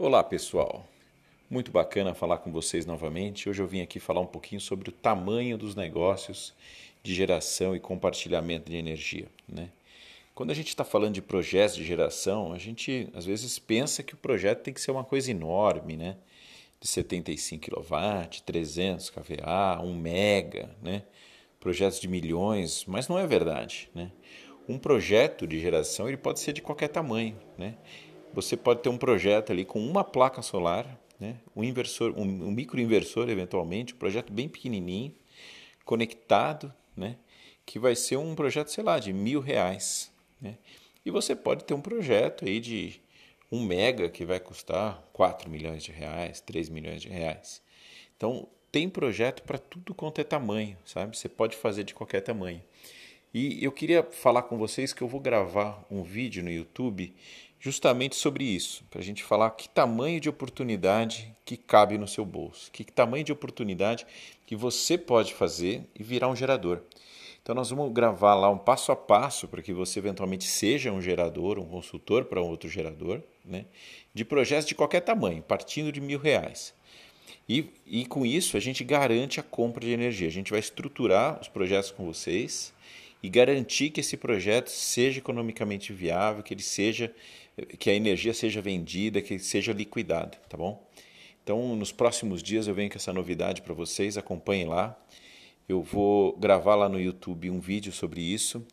Olá, pessoal. Muito bacana falar com vocês novamente. Hoje eu vim aqui falar um pouquinho sobre o tamanho dos negócios de geração e compartilhamento de energia. Né? Quando a gente está falando de projetos de geração, a gente às vezes pensa que o projeto tem que ser uma coisa enorme, né? de 75 kW, 300 kVA, 1 mega, né? projetos de milhões, mas não é verdade. Né? Um projeto de geração ele pode ser de qualquer tamanho. Né? Você pode ter um projeto ali com uma placa solar, né? um inversor, um, um microinversor eventualmente, um projeto bem pequenininho, conectado, né? que vai ser um projeto, sei lá, de mil reais. Né? E você pode ter um projeto aí de um mega que vai custar 4 milhões de reais, 3 milhões de reais. Então, tem projeto para tudo quanto é tamanho, sabe? Você pode fazer de qualquer tamanho. E eu queria falar com vocês que eu vou gravar um vídeo no YouTube justamente sobre isso, para a gente falar que tamanho de oportunidade que cabe no seu bolso, que tamanho de oportunidade que você pode fazer e virar um gerador. Então nós vamos gravar lá um passo a passo para que você eventualmente seja um gerador, um consultor para um outro gerador, né? de projetos de qualquer tamanho, partindo de mil reais. E, e com isso a gente garante a compra de energia. A gente vai estruturar os projetos com vocês e garantir que esse projeto seja economicamente viável, que ele seja que a energia seja vendida, que seja liquidada, tá bom? Então, nos próximos dias eu venho com essa novidade para vocês, acompanhem lá. Eu vou gravar lá no YouTube um vídeo sobre isso,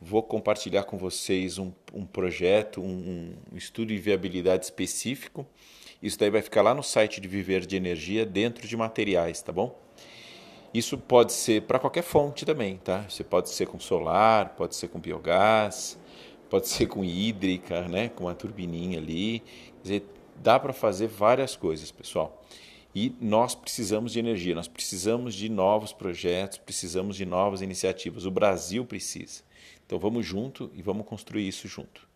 vou compartilhar com vocês um, um projeto, um, um estudo de viabilidade específico. Isso daí vai ficar lá no site de Viver de Energia, dentro de materiais, tá bom? Isso pode ser para qualquer fonte também, tá? Você pode ser com solar, pode ser com biogás, pode ser com hídrica, né? Com uma turbininha ali. Quer dizer, dá para fazer várias coisas, pessoal. E nós precisamos de energia, nós precisamos de novos projetos, precisamos de novas iniciativas. O Brasil precisa. Então vamos junto e vamos construir isso junto.